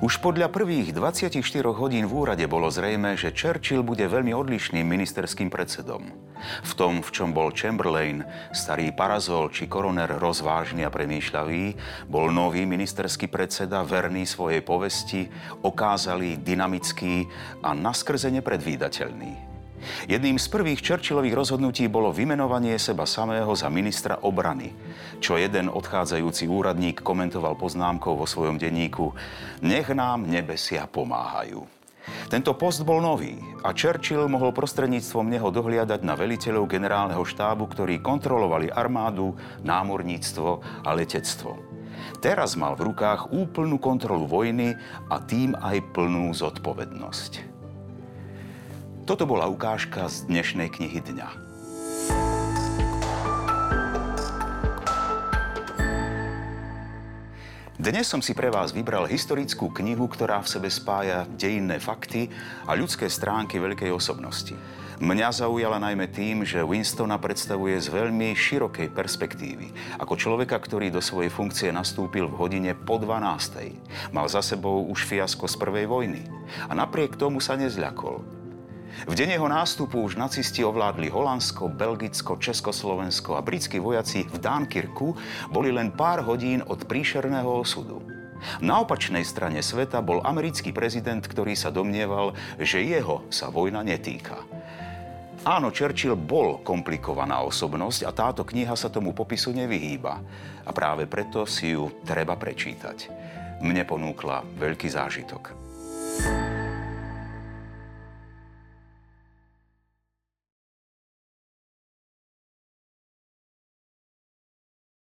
Už podľa prvých 24 hodín v úrade bolo zrejme, že Churchill bude veľmi odlišným ministerským predsedom. V tom, v čom bol Chamberlain, starý parazol či koroner rozvážny a premýšľavý, bol nový ministerský predseda verný svojej povesti, okázalý, dynamický a naskrze nepredvídateľný. Jedným z prvých Churchillových rozhodnutí bolo vymenovanie seba samého za ministra obrany, čo jeden odchádzajúci úradník komentoval poznámkou vo svojom denníku Nech nám nebesia pomáhajú. Tento post bol nový a Churchill mohol prostredníctvom neho dohliadať na veliteľov generálneho štábu, ktorí kontrolovali armádu, námorníctvo a letectvo. Teraz mal v rukách úplnú kontrolu vojny a tým aj plnú zodpovednosť. Toto bola ukážka z dnešnej knihy dňa. Dnes som si pre vás vybral historickú knihu, ktorá v sebe spája dejinné fakty a ľudské stránky veľkej osobnosti. Mňa zaujala najmä tým, že Winstona predstavuje z veľmi širokej perspektívy. Ako človeka, ktorý do svojej funkcie nastúpil v hodine po 12. Mal za sebou už fiasko z prvej vojny. A napriek tomu sa nezľakol. V deň jeho nástupu už nacisti ovládli Holandsko, Belgicko, Československo a britskí vojaci v Dunkirku boli len pár hodín od príšerného osudu. Na opačnej strane sveta bol americký prezident, ktorý sa domnieval, že jeho sa vojna netýka. Áno, Churchill bol komplikovaná osobnosť a táto kniha sa tomu popisu nevyhýba. A práve preto si ju treba prečítať. Mne ponúkla veľký zážitok.